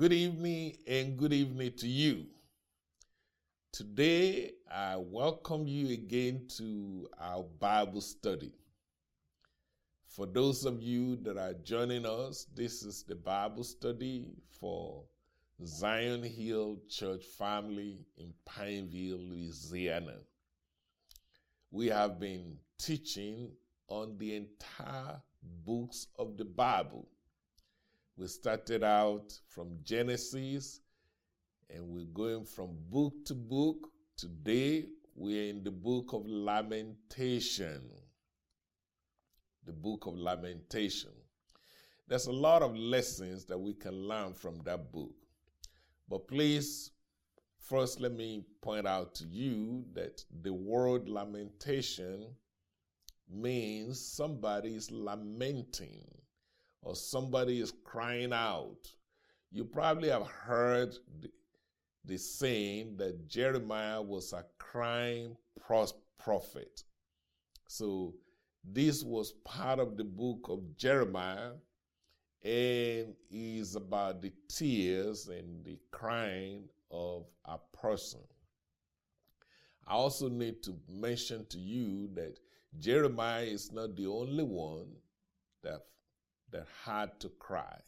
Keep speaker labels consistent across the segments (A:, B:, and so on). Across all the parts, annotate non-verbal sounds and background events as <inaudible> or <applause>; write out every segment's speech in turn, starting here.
A: Good evening and good evening to you. Today, I welcome you again to our Bible study. For those of you that are joining us, this is the Bible study for Zion Hill Church family in Pineville, Louisiana. We have been teaching on the entire books of the Bible. We started out from Genesis and we're going from book to book. Today, we're in the book of Lamentation. The book of Lamentation. There's a lot of lessons that we can learn from that book. But please, first, let me point out to you that the word lamentation means somebody is lamenting or somebody is crying out. You probably have heard the, the saying that Jeremiah was a crying prophet. So, this was part of the book of Jeremiah and is about the tears and the crying of a person. I also need to mention to you that Jeremiah is not the only one that, that had to cry.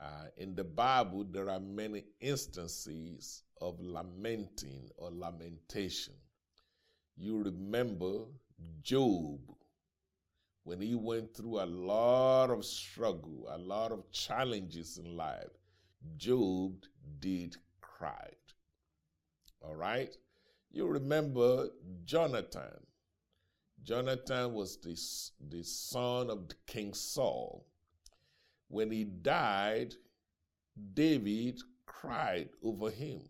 A: Uh, in the Bible, there are many instances of lamenting or lamentation. You remember Job when he went through a lot of struggle, a lot of challenges in life, Job did cry. All right? You remember Jonathan. Jonathan was the, the son of King Saul. When he died, David cried over him.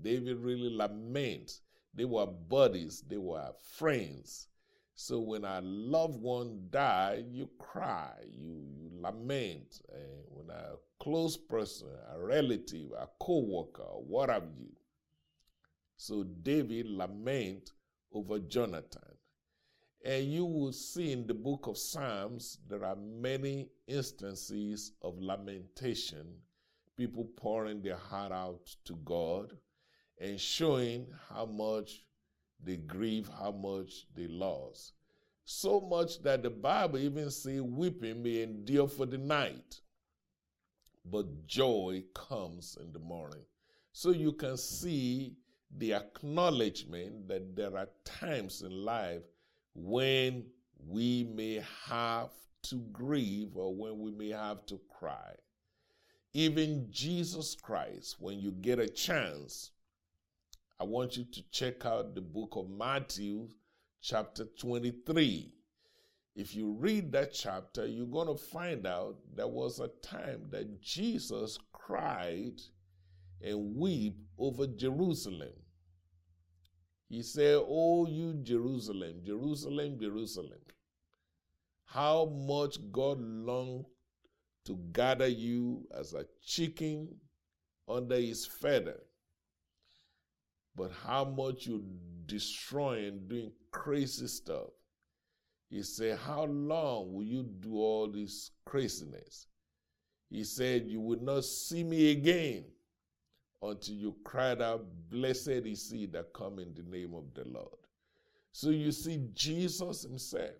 A: David really lamented. They were buddies, they were friends. So when a loved one died, you cry, you, you lament. When a close person, a relative, a co-worker, what have you. So David lament over Jonathan. And you will see in the book of Psalms, there are many instances of lamentation, people pouring their heart out to God and showing how much they grieve how much they lost. So much that the Bible even says weeping may endure for the night, but joy comes in the morning. So you can see the acknowledgement that there are times in life when we may have to grieve or when we may have to cry. Even Jesus Christ, when you get a chance, I want you to check out the book of Matthew, chapter 23. If you read that chapter, you're going to find out there was a time that Jesus cried and wept over Jerusalem. He said, Oh, you Jerusalem, Jerusalem, Jerusalem, how much God longed to gather you as a chicken under his feather but how much you destroying doing crazy stuff. He said, How long will you do all this craziness? He said, You will not see me again until you cried out, Blessed is he that come in the name of the Lord. So you see, Jesus himself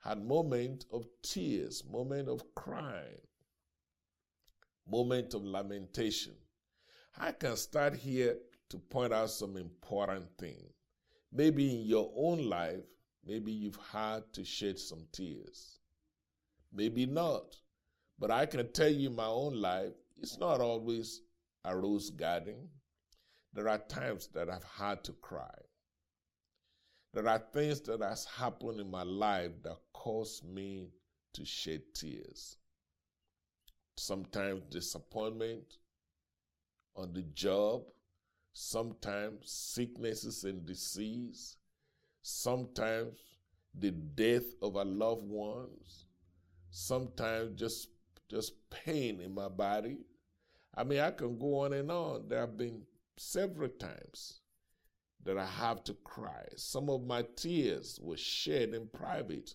A: had moment of tears, moment of crying, moment of lamentation. I can start here to point out some important things. Maybe in your own life, maybe you've had to shed some tears. Maybe not. But I can tell you my own life, it's not always a rose garden. There are times that I've had to cry. There are things that has happened in my life that cause me to shed tears. Sometimes disappointment on the job, sometimes sicknesses and disease, sometimes the death of our loved ones, sometimes just just pain in my body. I mean, I can go on and on. There have been several times that I have to cry. Some of my tears were shed in private.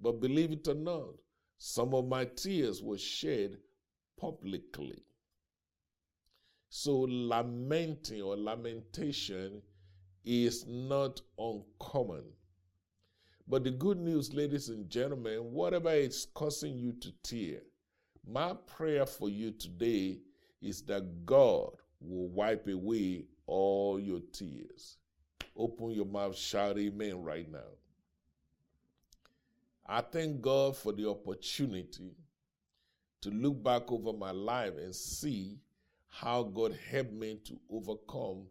A: But believe it or not, some of my tears were shed publicly. So, lamenting or lamentation is not uncommon. But the good news, ladies and gentlemen, whatever is causing you to tear, my prayer for you today is that God will wipe away all your tears. Open your mouth, shout amen right now. I thank God for the opportunity to look back over my life and see how God helped me to overcome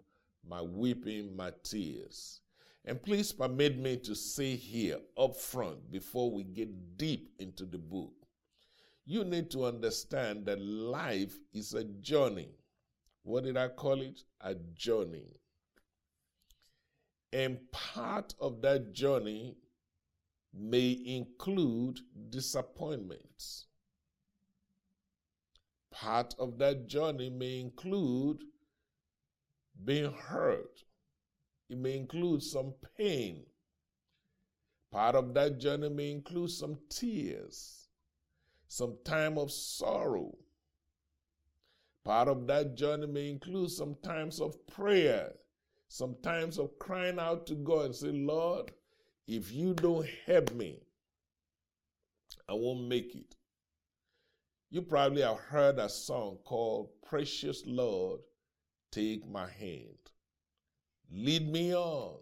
A: my weeping, my tears. And please permit me to say here up front before we get deep into the book. You need to understand that life is a journey. What did I call it? A journey. And part of that journey may include disappointments. Part of that journey may include being hurt. It may include some pain. Part of that journey may include some tears, some time of sorrow. Part of that journey may include some times of prayer, some times of crying out to God and say, Lord, if you don't help me, I won't make it. You probably have heard a song called Precious Lord, Take My Hand. Lead me on.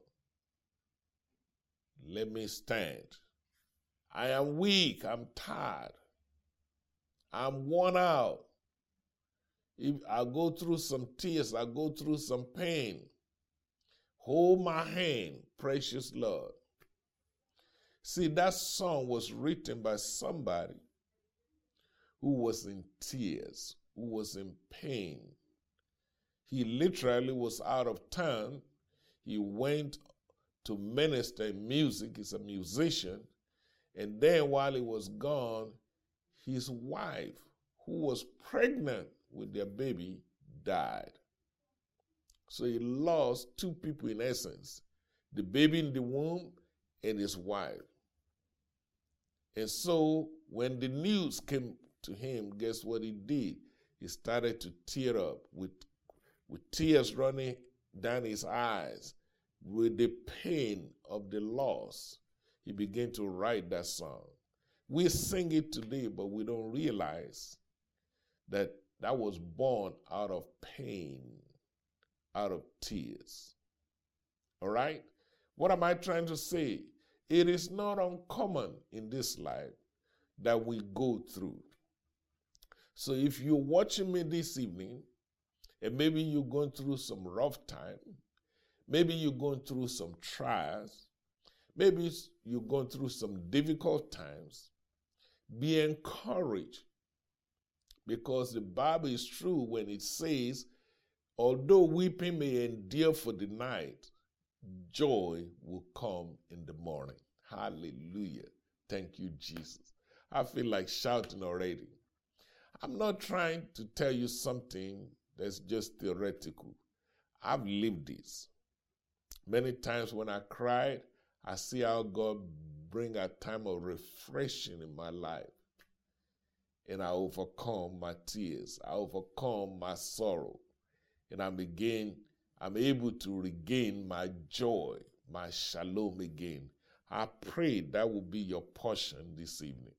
A: Let me stand. I am weak. I'm tired. I'm worn out. I go through some tears, I go through some pain. Hold my hand, precious Lord. See, that song was written by somebody who was in tears, who was in pain. He literally was out of town he went to minister music. He's a musician. And then while he was gone, his wife, who was pregnant with their baby, died. So he lost two people in essence the baby in the womb and his wife. And so when the news came to him, guess what he did? He started to tear up with, with tears running down his eyes with the pain of the loss, he began to write that song. We sing it today, but we don't realize that that was born out of pain, out of tears. All right? What am I trying to say? It is not uncommon in this life that we go through. So if you're watching me this evening, and maybe you're going through some rough time, Maybe you're going through some trials. Maybe you're going through some difficult times. Be encouraged because the Bible is true when it says, although weeping may endure for the night, joy will come in the morning. Hallelujah. Thank you, Jesus. I feel like shouting already. I'm not trying to tell you something that's just theoretical. I've lived this. Many times when I cried, I see how God bring a time of refreshing in my life. And I overcome my tears. I overcome my sorrow. And I begin, I'm able to regain my joy, my shalom again. I pray that will be your portion this evening.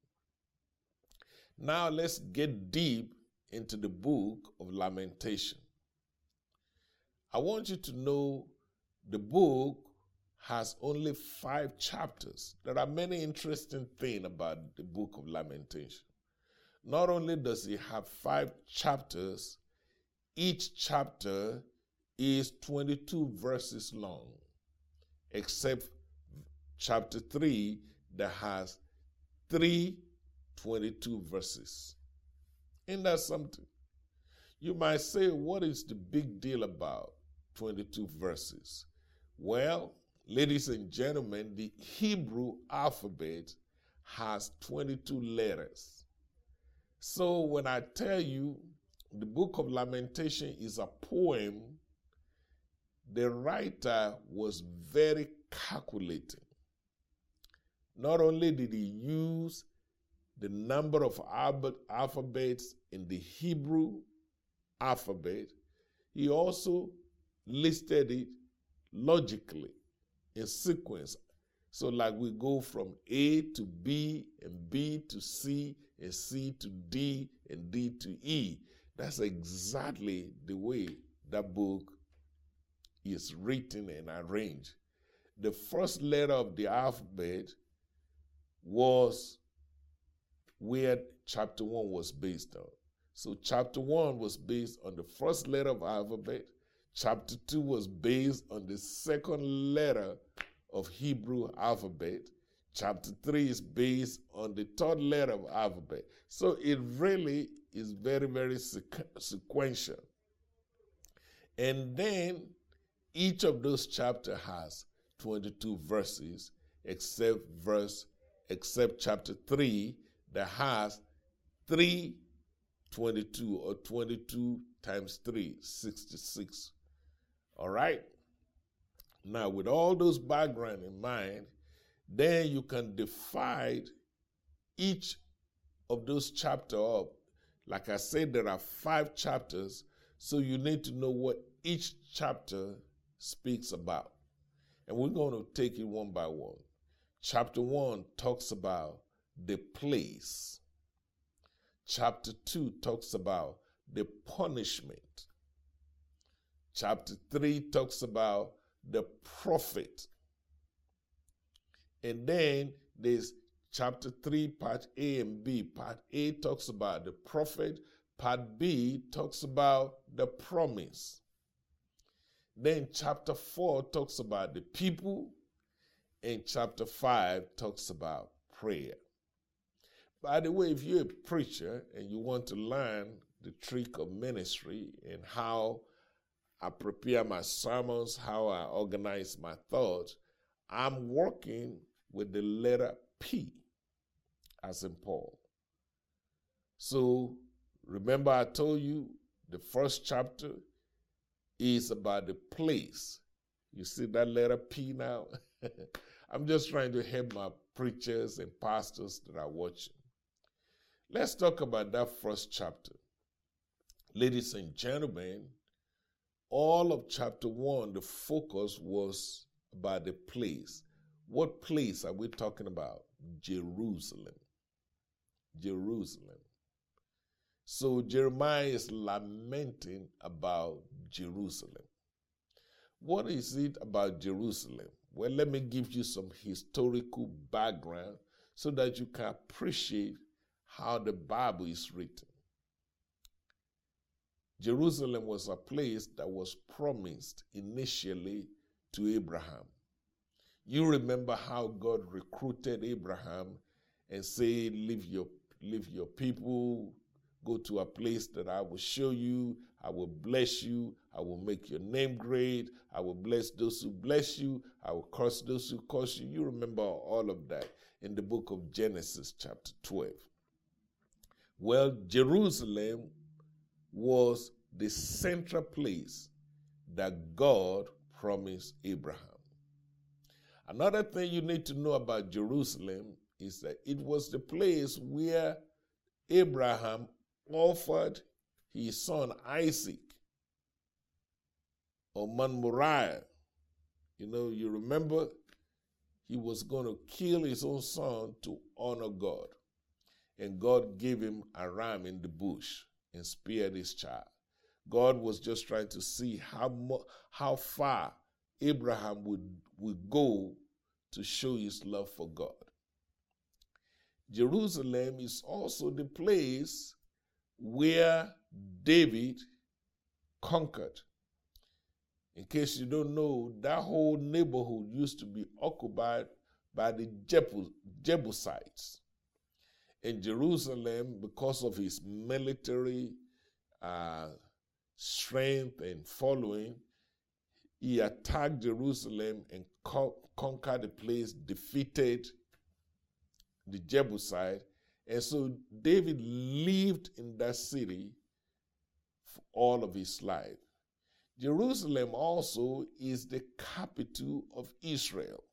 A: Now let's get deep into the book of Lamentation. I want you to know the book has only five chapters. There are many interesting things about the book of Lamentation. Not only does it have five chapters, each chapter is 22 verses long, except chapter 3 that has three 22 verses. Isn't that something? You might say, what is the big deal about 22 verses? Well, ladies and gentlemen, the Hebrew alphabet has 22 letters. So when I tell you the book of Lamentation is a poem, the writer was very calculating. Not only did he use the number of alphabets in the Hebrew alphabet, he also listed it logically in sequence. So, like we go from A to B, and B to C, and C to D, and D to E. That's exactly the way that book is written and arranged. The first letter of the alphabet was where chapter 1 was based on. So chapter 1 was based on the first letter of alphabet. Chapter 2 was based on the second letter of Hebrew alphabet. Chapter 3 is based on the third letter of alphabet. So it really is very, very sequ- sequential. And then each of those chapters has 22 verses, except verse, except chapter 3 that has 322 or 22 times 3, 66. All right? Now, with all those background in mind, then you can divide each of those chapter up. Like I said, there are five chapters, so you need to know what each chapter speaks about. And we're going to take it one by one. Chapter 1 talks about the place. Chapter 2 talks about the punishment. Chapter 3 talks about the prophet. And then there's chapter 3, part A and B. Part A talks about the prophet, part B talks about the promise. Then chapter 4 talks about the people, and chapter 5 talks about prayer. By the way, if you're a preacher and you want to learn the trick of ministry and how I prepare my sermons, how I organize my thoughts, I'm working with the letter P as in Paul. So remember, I told you the first chapter is about the place. You see that letter P now? <laughs> I'm just trying to help my preachers and pastors that are watching. Let's talk about that first chapter. Ladies and gentlemen, all of chapter one, the focus was about the place. What place are we talking about? Jerusalem. Jerusalem. So Jeremiah is lamenting about Jerusalem. What is it about Jerusalem? Well, let me give you some historical background so that you can appreciate how the Bible is written. Jerusalem was a place that was promised initially to Abraham. You remember how God recruited Abraham and said, Leave your, leave your people, go to a place that I will show you, I will bless you, I will make your name great, I will bless those who bless you, I will curse those who curse you. You remember all of that in the book of Genesis, chapter 12. Well, Jerusalem was the central place that God promised Abraham. Another thing you need to know about Jerusalem is that it was the place where Abraham offered his son Isaac on Mount Moriah. You know, you remember he was going to kill his own son to honor God and God gave him a ram in the bush and spared his child. God was just trying to see how mo- how far Abraham would, would go to show his love for God. Jerusalem is also the place where David conquered. In case you don't know, that whole neighborhood used to be occupied by the Jebusites in Jerusalem because of his military uh, strength and following. He attacked Jerusalem and co- conquered the place, defeated the Jebusite. And so David lived in that city for all of his life. Jerusalem also is the capital of Israel.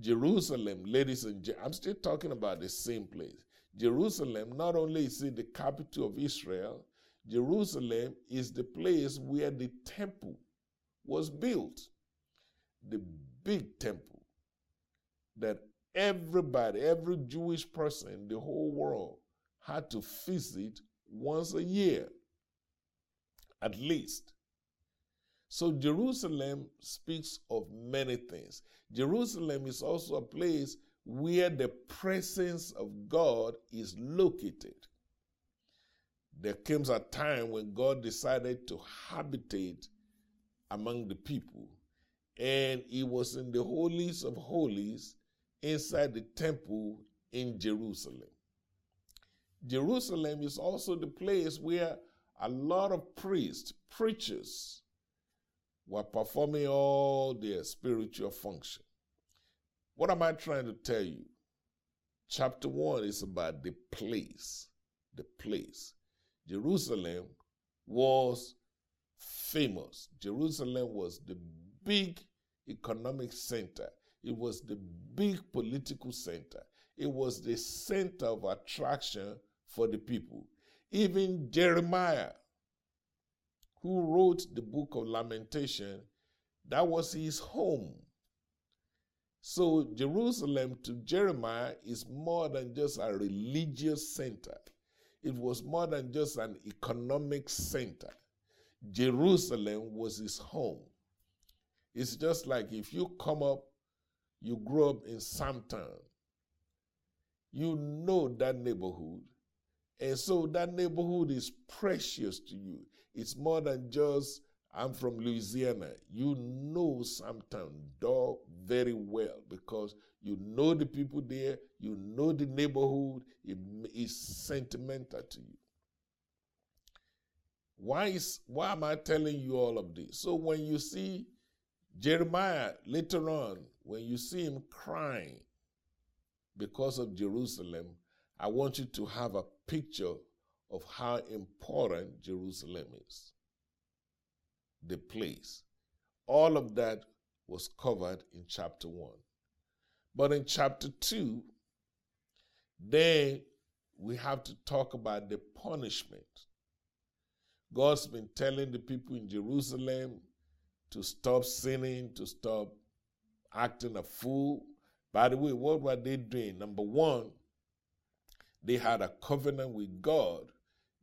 A: Jerusalem, ladies and gentlemen, I'm still talking about the same place. Jerusalem, not only is it the capital of Israel, Jerusalem is the place where the temple was built. The big temple that everybody, every Jewish person in the whole world had to visit once a year, at least. So Jerusalem speaks of many things. Jerusalem is also a place where the presence of God is located. There comes a time when God decided to habitate among the people, and He was in the holies of holies inside the temple in Jerusalem. Jerusalem is also the place where a lot of priests, preachers, were performing all their spiritual function. What am I trying to tell you? Chapter 1 is about the place. The place. Jerusalem was famous. Jerusalem was the big economic center, it was the big political center, it was the center of attraction for the people. Even Jeremiah, who wrote the book of Lamentation, that was his home. So, Jerusalem to Jeremiah is more than just a religious center, it was more than just an economic center. Jerusalem was his home. It's just like if you come up, you grow up in Samtown, you know that neighborhood. And so that neighborhood is precious to you. It's more than just, I'm from Louisiana. You know Samtown Dog very well because you know the people there, you know the neighborhood, it is sentimental to you. Why is why am I telling you all of this? So when you see Jeremiah later on, when you see him crying because of Jerusalem, I want you to have a picture of how important Jerusalem is. The place. All of that was covered in chapter 1. But in chapter 2, then we have to talk about the punishment God's been telling the people in Jerusalem to stop sinning, to stop acting a fool. By the way, what were they doing? Number one, they had a covenant with God,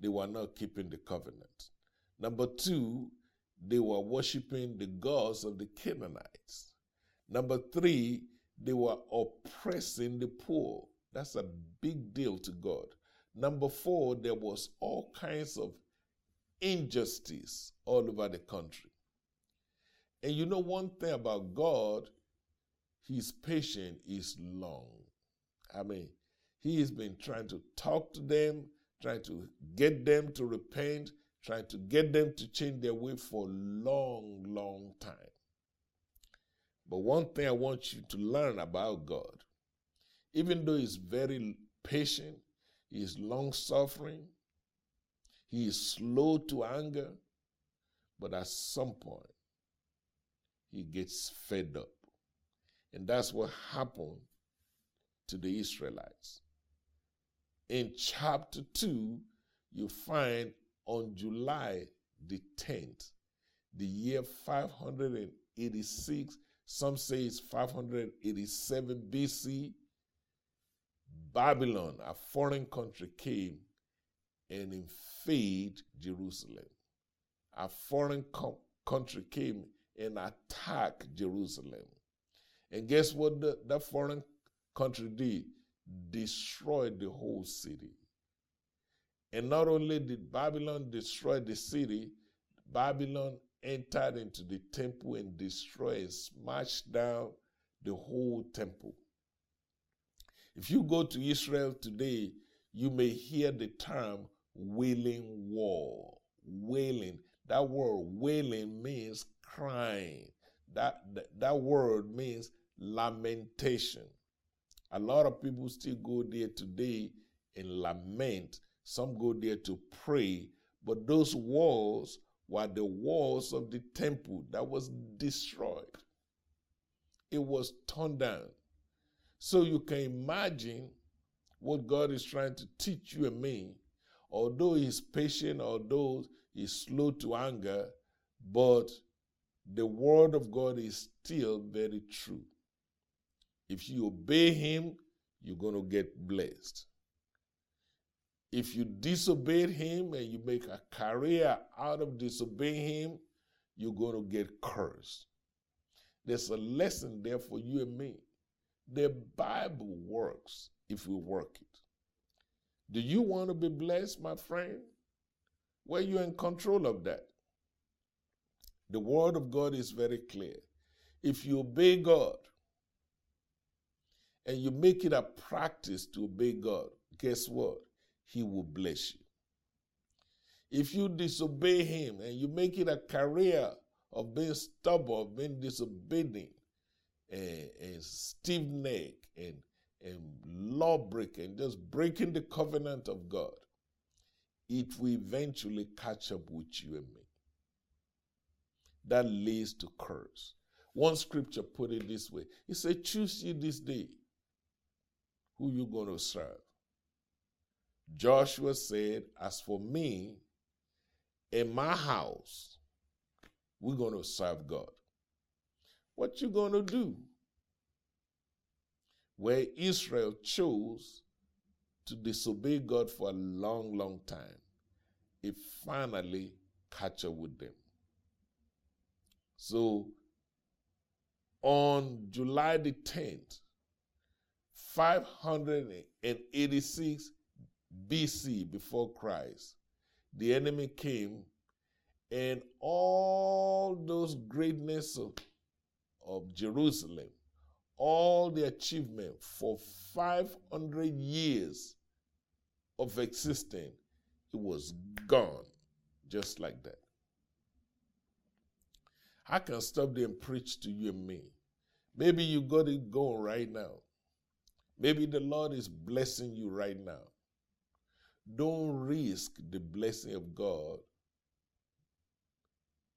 A: they were not keeping the covenant. Number two, they were worshiping the gods of the Canaanites. Number three, they were oppressing the poor. That's a big deal to God. Number four, there was all kinds of injustice all over the country. And you know one thing about God, his patience is long. I mean, he has been trying to talk to them, trying to get them to repent, trying to get them to change their way for a long, long time. But one thing I want you to learn about God, even though He's very patient, He is long suffering, he is slow to anger, but at some point, he gets fed up. And that's what happened to the Israelites. In chapter 2, you find on July the 10th, the year 586, some say it's 587 BC, Babylon, a foreign country, came and invade Jerusalem. A foreign co- country came and attacked Jerusalem. And guess what the, that foreign country did? Destroyed the whole city. And not only did Babylon destroy the city, Babylon entered into the temple and destroyed and smashed down the whole temple. If you go to Israel today, you may hear the term Wailing Wall. Wailing. That word wailing means crying. That, that, that word means lamentation. A lot of people still go there today and lament. Some go there to pray. But those walls were the walls of the temple that was destroyed. It was torn down. So you can imagine what God is trying to teach you and me. Although He's patient, although He's slow to anger, but the Word of God is still very true. If you obey Him, you're going to get blessed. If you disobey Him and you make a career out of disobeying Him, you're going to get cursed. There's a lesson there for you and me. The Bible works if we work it. Do you want to be blessed, my friend? Well, you're in control of that. The Word of God is very clear. If you obey God and you make it a practice to obey God, guess what? He will bless you. If you disobey Him and you make it a career of being stubborn, being disobedient, and, and stiff neck, and, and law breaking, just breaking the covenant of God, it will eventually catch up with you and me. That leads to curse. One scripture put it this way He said, Choose you this day who you going to serve. Joshua said, As for me, in my house, we're going to serve God. What you going to do? Where Israel chose to disobey God for a long, long time, it finally catch up with them. So on July the 10th, 586 BC before Christ, the enemy came and all those greatness of, of Jerusalem, all the achievement for 500 years of existing, it was gone just like that. I can stop there and preach to you and me. Maybe you got it going right now. Maybe the Lord is blessing you right now. Don't risk the blessing of God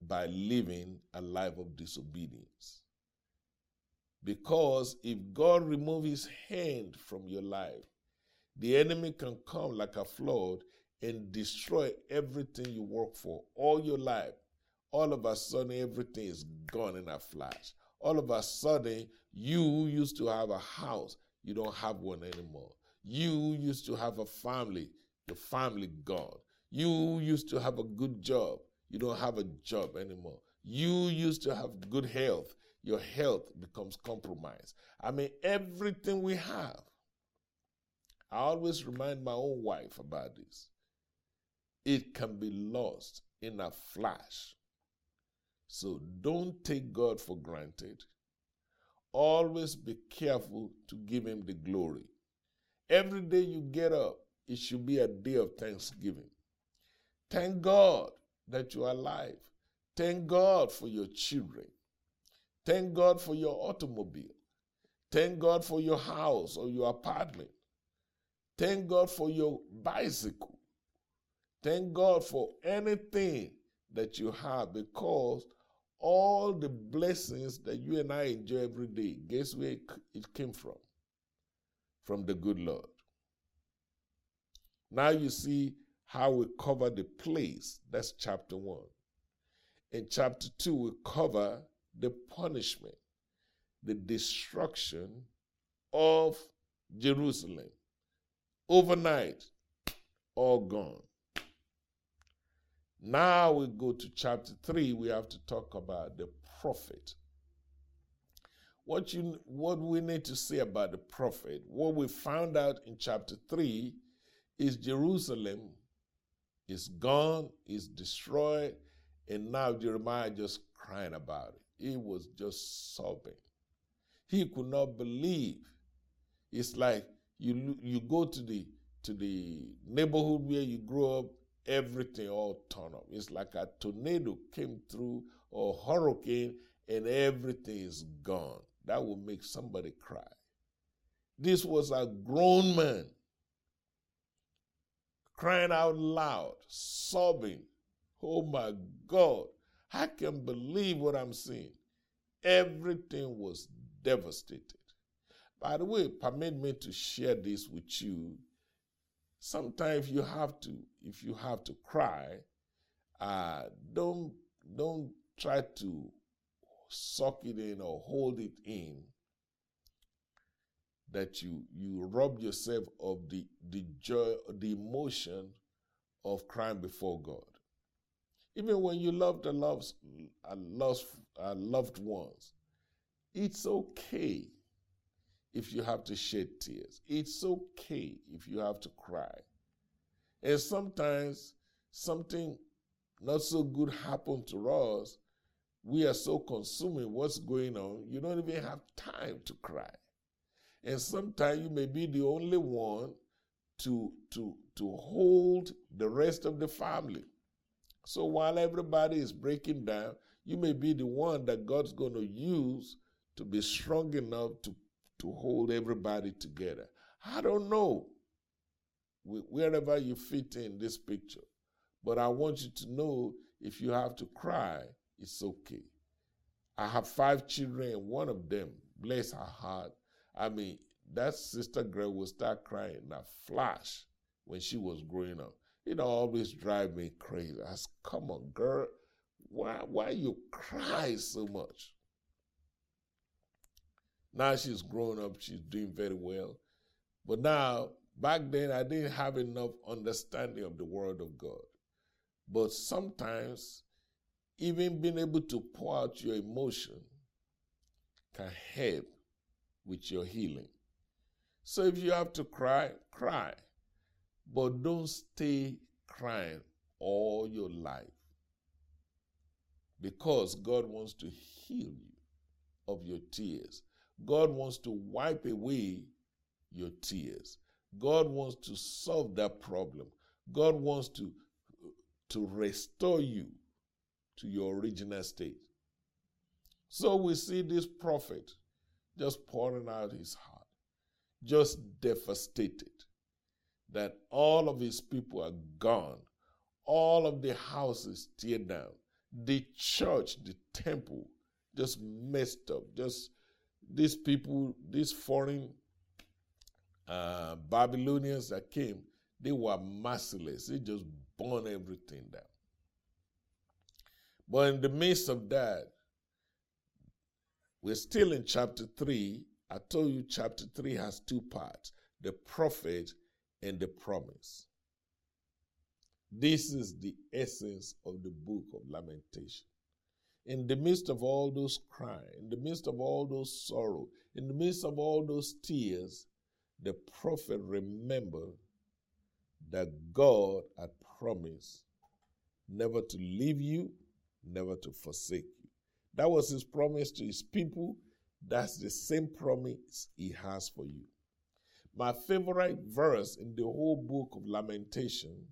A: by living a life of disobedience. Because if God remove his hand from your life, the enemy can come like a flood and destroy everything you work for all your life. All of a sudden, everything is gone in a flash. All of a sudden, you used to have a house, you don't have one anymore. You used to have a family, your family gone. You used to have a good job, you don't have a job anymore. You used to have good health, your health becomes compromised. I mean, everything we have. I always remind my own wife about this. It can be lost in a flash. So don't take God for granted. Always be careful to give Him the glory. Every day you get up, it should be a day of thanksgiving. Thank God that you are alive. Thank God for your children. Thank God for your automobile. Thank God for your house or your apartment. Thank God for your bicycle. Thank God for anything that you have because all the blessings that you and I enjoy every day, guess where it came from? From the good Lord. Now you see how we cover the place. That's chapter 1. In chapter 2, we cover the punishment, the destruction of Jerusalem. Overnight, all gone. Now we go to chapter 3, we have to talk about the prophet. What, you, what we need to say about the prophet, what we found out in chapter 3 is Jerusalem is gone, is destroyed, and now Jeremiah just crying about it. He was just sobbing. He could not believe. It's like you you go to the to the neighborhood where you grew up, everything all turned up. It's like a tornado came through or hurricane and everything is gone. That will make somebody cry. This was a grown man crying out loud, sobbing. Oh my God, I can't believe what I'm seeing. Everything was devastated. By the way, permit me to share this with you. Sometimes you have to, if you have to cry, uh, don't don't try to suck it in or hold it in. That you you rob yourself of the the joy, the emotion of crying before God. Even when you love the loves, uh, lost, uh, loved ones, it's okay if you have to shed tears. It's okay if you have to cry. And sometimes something not so good happened to us. We are so consuming what's going on, you don't even have time to cry. And sometimes you may be the only one to, to, to hold the rest of the family. So while everybody is breaking down, you may be the one that God's going to use to be strong enough to, to hold everybody together. I don't know wherever you fit in this picture, but I want you to know if you have to cry, it's okay. I have five children, and one of them, bless her heart, I mean, that sister girl will start crying in a flash when she was growing up. It always drive me crazy. I said, come on, girl, why why you cry so much? Now she's grown up, she's doing very well. But now, back then, I didn't have enough understanding of the Word of God. But sometimes, even being able to pour out your emotion can help with your healing. So if you have to cry, cry. But don't stay crying all your life. Because God wants to heal you of your tears. God wants to wipe away your tears. God wants to solve that problem. God wants to, to restore you to your original state. So we see this prophet just pouring out his heart just devastated that all of his people are gone, all of the houses tear down, the church, the temple just messed up. Just these people, these foreign uh, Babylonians that came, they were merciless. They just burned everything down. But in the midst of that, we're still in chapter 3, I told you chapter 3 has two parts the prophet and the promise. This is the essence of the book of Lamentation. In the midst of all those crying, in the midst of all those sorrow, in the midst of all those tears, the prophet remembered that God had promised never to leave you, never to forsake you. That was his promise to his people that's the same promise he has for you. My favorite verse in the whole book of Lamentation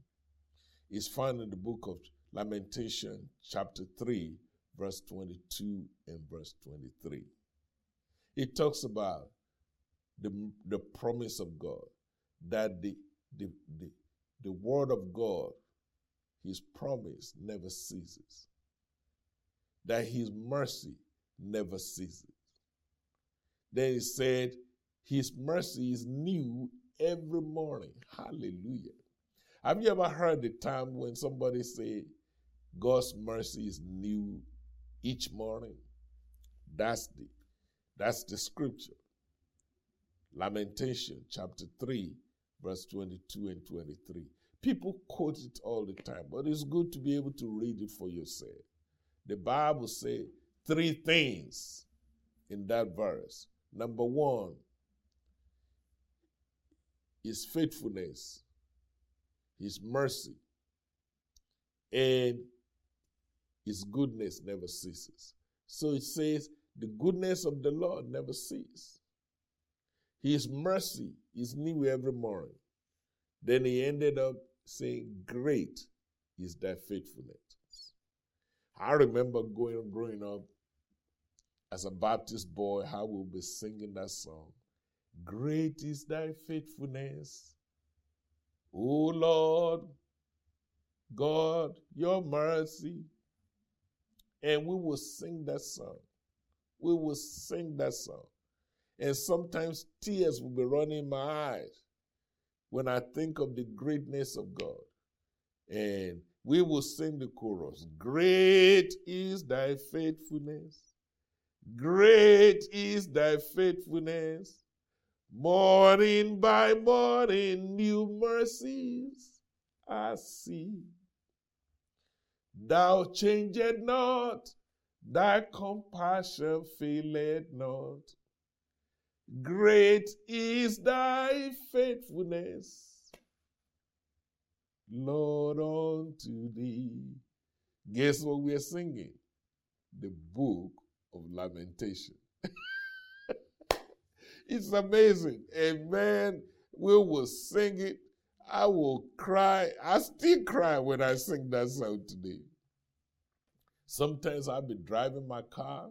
A: is found in the book of Lamentation, chapter 3, verse 22 and verse 23. It talks about the, the promise of God, that the, the, the, the word of God, his promise never ceases, that his mercy never ceases. Then he said, His mercy is new every morning. Hallelujah. Have you ever heard the time when somebody say God's mercy is new each morning? That's the that's the scripture. Lamentation chapter 3, verse 22 and 23. People quote it all the time, but it's good to be able to read it for yourself. The Bible says three things in that verse. Number one is faithfulness, His mercy, and His goodness never ceases. So it says, the goodness of the Lord never ceases. His mercy is new every morning. Then he ended up saying, Great is thy faithfulness. I remember going growing up as a Baptist boy, I will be singing that song. Great is thy faithfulness, O Lord, God, your mercy. And we will sing that song. We will sing that song. And sometimes tears will be running in my eyes when I think of the greatness of God. And we will sing the chorus Great is thy faithfulness. Great is thy faithfulness. Morning by morning, new mercies I see. Thou changed not, thy compassion faileth not. Great is thy faithfulness. Lord, unto thee. Guess what we are singing? The book of lamentation. <laughs> it's amazing. And man, we will sing it. I will cry. I still cry when I sing that song today. Sometimes I'll be driving my car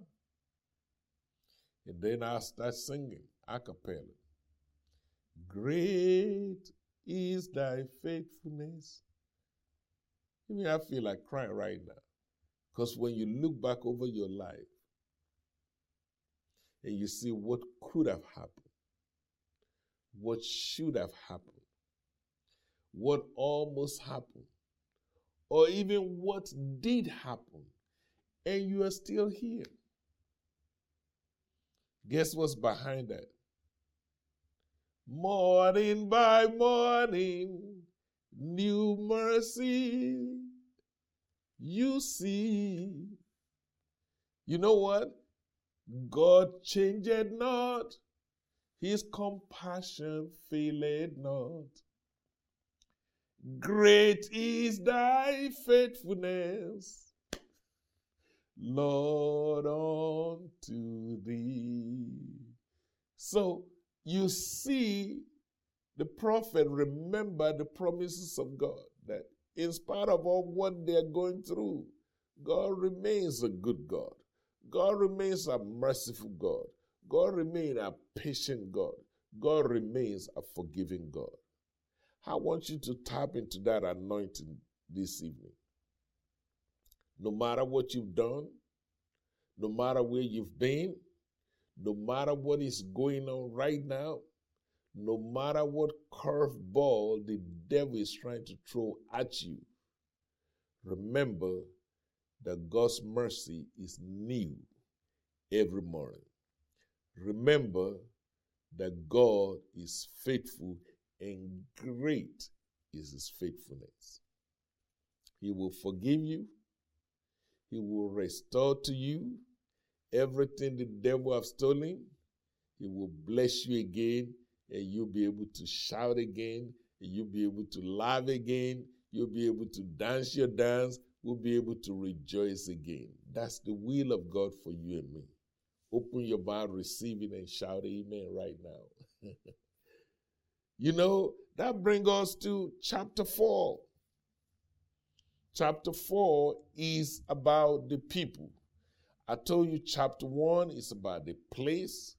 A: and then I'll start singing a cappella. Great is thy faithfulness. I mean, I feel like crying right now. Because when you look back over your life and you see what could have happened, what should have happened, what almost happened, or even what did happen, and you are still here. Guess what's behind that? Morning by morning, new mercy you see. You know what? God changed not, his compassion failed not. Great is thy faithfulness, Lord, unto thee. So, you see the prophet remember the promises of God that in spite of all what they're going through, God remains a good God. God remains a merciful God. God remains a patient God. God remains a forgiving God. I want you to tap into that anointing this evening. No matter what you've done, no matter where you've been, no matter what is going on right now, no matter what curveball the devil is trying to throw at you, remember that God's mercy is new every morning. Remember that God is faithful and great is his faithfulness. He will forgive you, he will restore to you everything the devil have stolen, he will bless you again, and you'll be able to shout again, and you'll be able to laugh again, you'll be able to dance your dance, we'll be able to rejoice again. That's the will of God for you and me. Open your mouth, receive it, and shout amen right now. <laughs> you know, that brings us to chapter 4. Chapter 4 is about the people. I told you chapter 1 is about the place,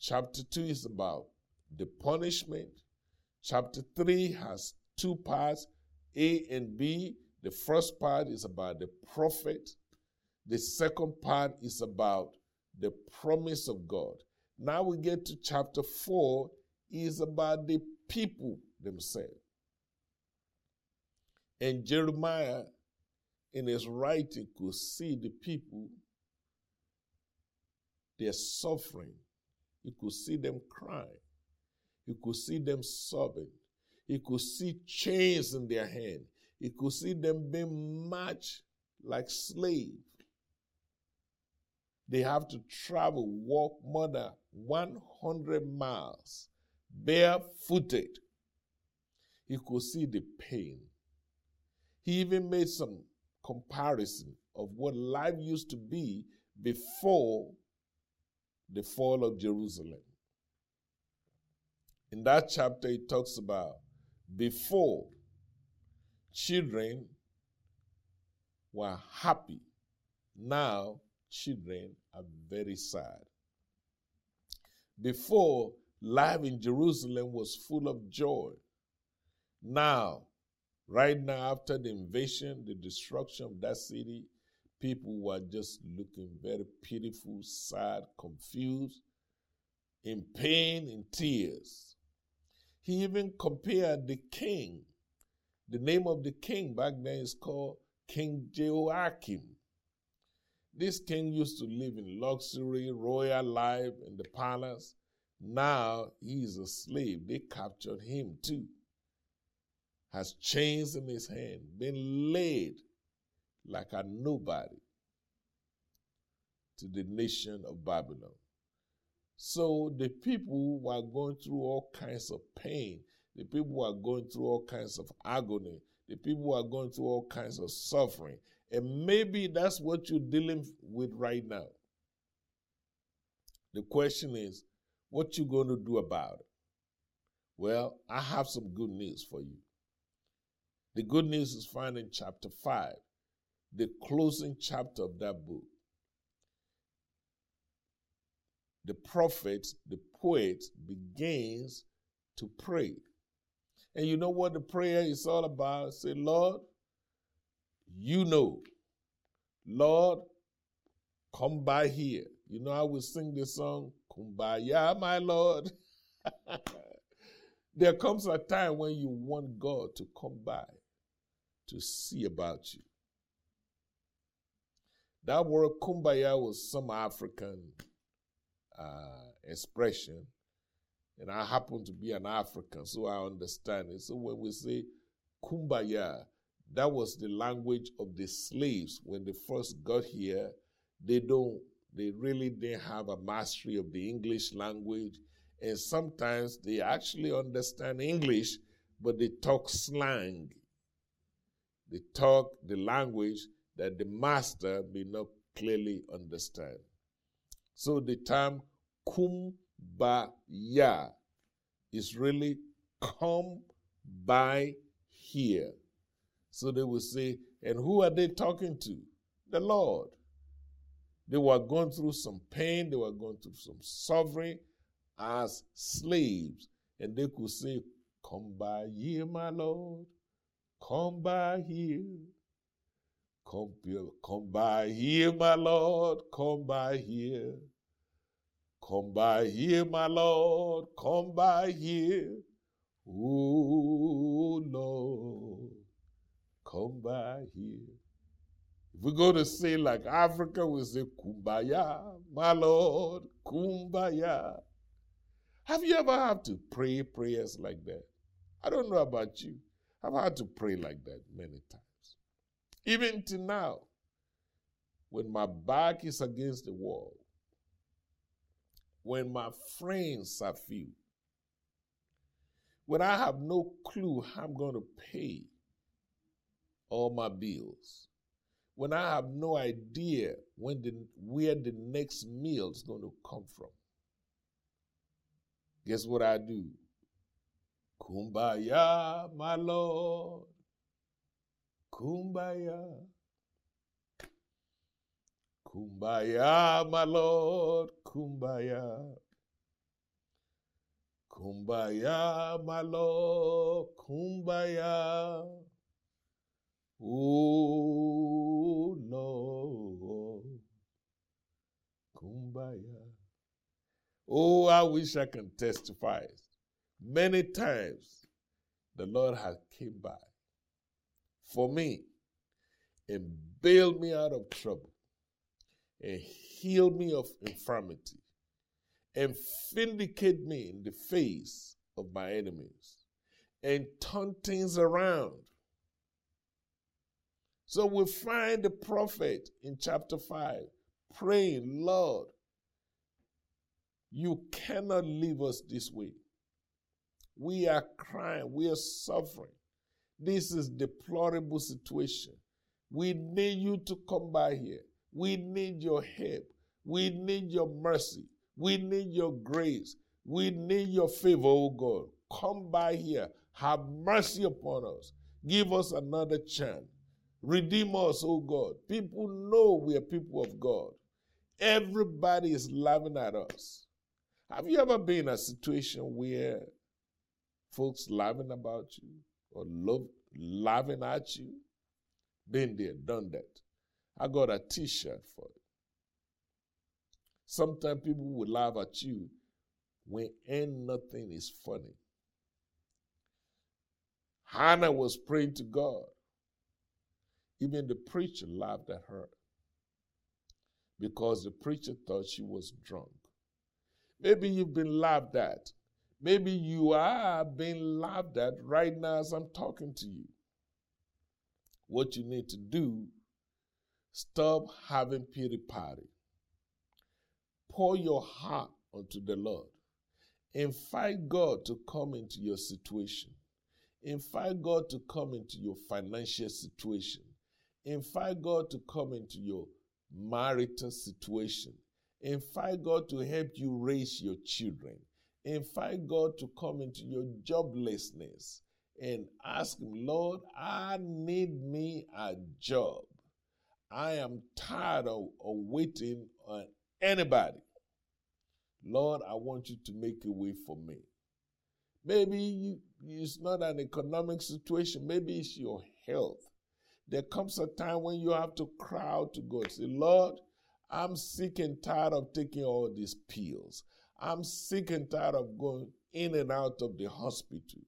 A: chapter 2 is about the punishment. Chapter 3 has two parts A and B. The first part is about the prophet, the second part is about the promise of God. Now we get to chapter 4 is about the people themselves. And Jeremiah, in his writing, could see the people they're suffering. He could see them crying. He could see them sobbing. He could see chains in their hand. He could see them being marched like slaves. They have to travel, walk more than 100 miles, barefooted. He could see the pain. He even made some comparison of what life used to be before the fall of Jerusalem. In that chapter, it talks about before children were happy, now children are very sad. Before, life in Jerusalem was full of joy. Now, right now, after the invasion, the destruction of that city, people were just looking very pitiful, sad, confused. in pain, in tears. He even compared the king. The name of the king back then is called King Jehoiakim. This king used to live in luxury, royal life in the palace. Now he is a slave. They captured him too. Has chains in his hand, been laid like a nobody to the nation of Babylon. So the people were going through all kinds of pain. The people were going through all kinds of agony. The people are going through all kinds of suffering. And maybe that's what you're dealing with right now. The question is, what you going to do about it? Well, I have some good news for you. The good news is found in chapter 5, the closing chapter of that book. The prophet, the poet begins to pray. And you know what the prayer is all about? Say, Lord, you know. Lord, come by here. You know, I will sing this song, Kumbaya, my Lord. <laughs> there comes a time when you want God to come by to see about you. That word kumbaya was some African uh, expression, and I happen to be an African, so I understand it. So when we say kumbaya, that was the language of the slaves when they first got here. They don't, they really didn't have a mastery of the English language, and sometimes they actually understand English, but they talk slang. They talk the language that the master may not clearly understand. So the term kumbaya is really come by here. So they will say, and who are they talking to? The Lord. They were going through some pain, they were going through some suffering as slaves. And they could say, Come by here, my Lord. Come by here. Come, come by here, my Lord. Come by here. Come by here, my Lord. Come by here. Oh, Lord come by here. If we go to say like Africa, we say kumbaya, my Lord, kumbaya. Have you ever had to pray prayers like that? I don't know about you. I've had to pray like that many times. Even to now, when my back is against the wall, when my friends are few, when I have no clue how I'm going to pay all my bills. When I have no idea when the, where the next meal is going to come from. Guess what I do? Kumbaya, my Lord. Kumbaya. Kumbaya, my Lord. Kumbaya. Kumbaya, my Lord. Kumbaya. Oh Lord, kumbaya. Oh, I wish I can testify. Many times the Lord has came by for me and bailed me out of trouble and healed me of infirmity and vindicate me in the face of my enemies and turn things around so we find the prophet in chapter 5 praying, Lord, you cannot leave us this way. We are crying, we are suffering. This is deplorable situation. We need you to come by here. We need your help. We need your mercy. We need your grace. We need your favor, oh God. Come by here. Have mercy upon us. Give us another chance. Redeem us, oh God. People know we are people of God. Everybody is laughing at us. Have you ever been in a situation where folks laughing about you or love, laughing at you? Been there, done that. I got a t shirt for it. Sometimes people will laugh at you when ain't nothing is funny. Hannah was praying to God. Even the preacher laughed at her because the preacher thought she was drunk. Maybe you've been laughed at. Maybe you are being laughed at right now as I'm talking to you. What you need to do, stop having pity party. Pour your heart unto the Lord. Invite God to come into your situation. Invite God to come into your financial situation. Invite God to come into your marital situation. Invite God to help you raise your children. Invite God to come into your joblessness and ask Him, Lord, I need me a job. I am tired of, of waiting on anybody. Lord, I want you to make a way for me. Maybe you, it's not an economic situation, maybe it's your health. There comes a time when you have to cry out to God. Say, Lord, I'm sick and tired of taking all these pills. I'm sick and tired of going in and out of the hospital.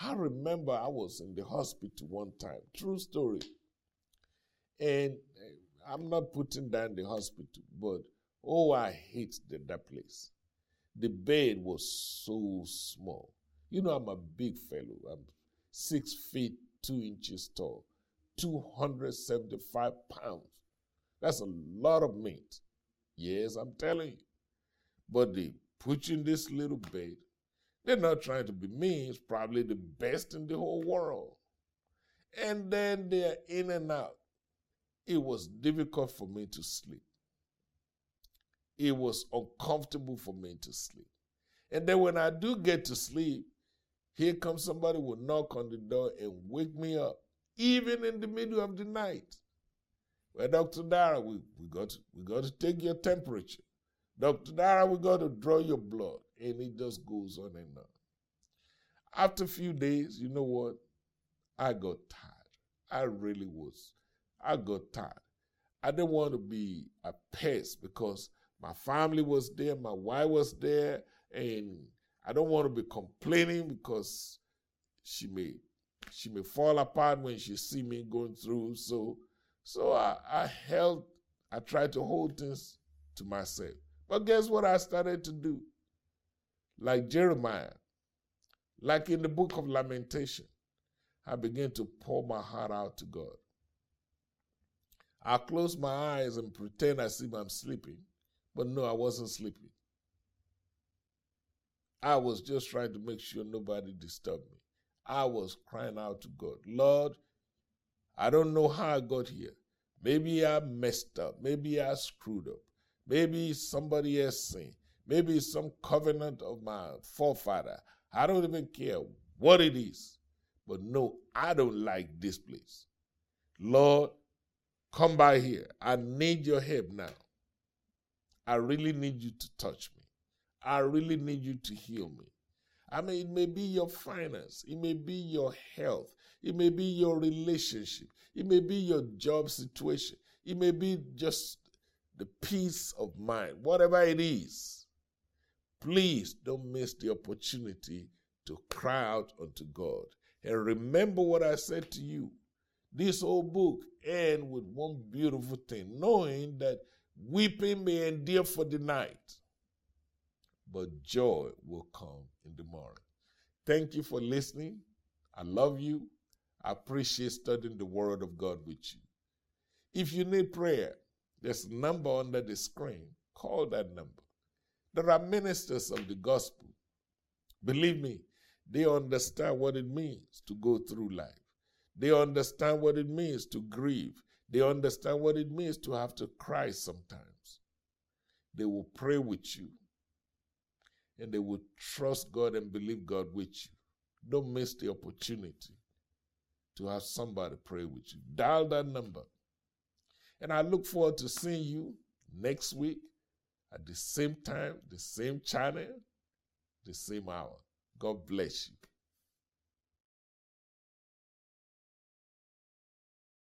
A: I remember I was in the hospital one time. True story. And eh, I'm not putting down the hospital, but oh, I hate the, that place. The bed was so small. You know, I'm a big fellow. I'm six feet, two inches tall, 275 pounds. That's a lot of meat. Yes, I'm telling you. But they put you in this little bed. They're not trying to be mean. It's probably the best in the whole world. And then they're in and out. It was difficult for me to sleep. It was uncomfortable for me to sleep. And then when I do get to sleep, here comes somebody will knock on the door and wake me up, even in the middle of the night. Well, Dr. Dara, we, we, got to, we got to take your temperature. Dr. Dara, we got to draw your blood. And it just goes on and on. After a few days, you know what? I got tired. I really was. I got tired. I didn't want to be a pest because my family was there, my wife was there, and I don't want to be complaining because she may she may fall apart when she see me going through. So so I, I held I tried to hold things to myself. But guess what I started to do? Like Jeremiah, like in the book of Lamentation, I began to pour my heart out to God. I close my eyes and pretend as if I'm sleeping. But no, I wasn't sleeping. I was just trying to make sure nobody disturbed me. I was crying out to God, Lord, I don't know how I got here. Maybe I messed up. Maybe I screwed up. Maybe somebody else sinned. Maybe some covenant of my forefather. I don't even care what it is. But no, I don't like this place. Lord, come by here. I need your help now. I really need you to touch me. I really need you to heal me. I mean, it may be your finance, it may be your health, it may be your relationship, it may be your job situation, it may be just the peace of mind, whatever it is. Please don't miss the opportunity to cry out unto God. And remember what I said to you. This whole book ends with one beautiful thing, knowing that Weeping may endure for the night, but joy will come in the morning. Thank you for listening. I love you. I appreciate studying the Word of God with you. If you need prayer, there's a number under the screen. Call that number. There are ministers of the gospel. Believe me, they understand what it means to go through life. They understand what it means to grieve. They understand what it means to have to cry sometimes. They will pray with you and they will trust God and believe God with you. Don't miss the opportunity to have somebody pray with you. Dial that number. And I look forward to seeing you next week at the same time, the same channel, the same hour. God bless you.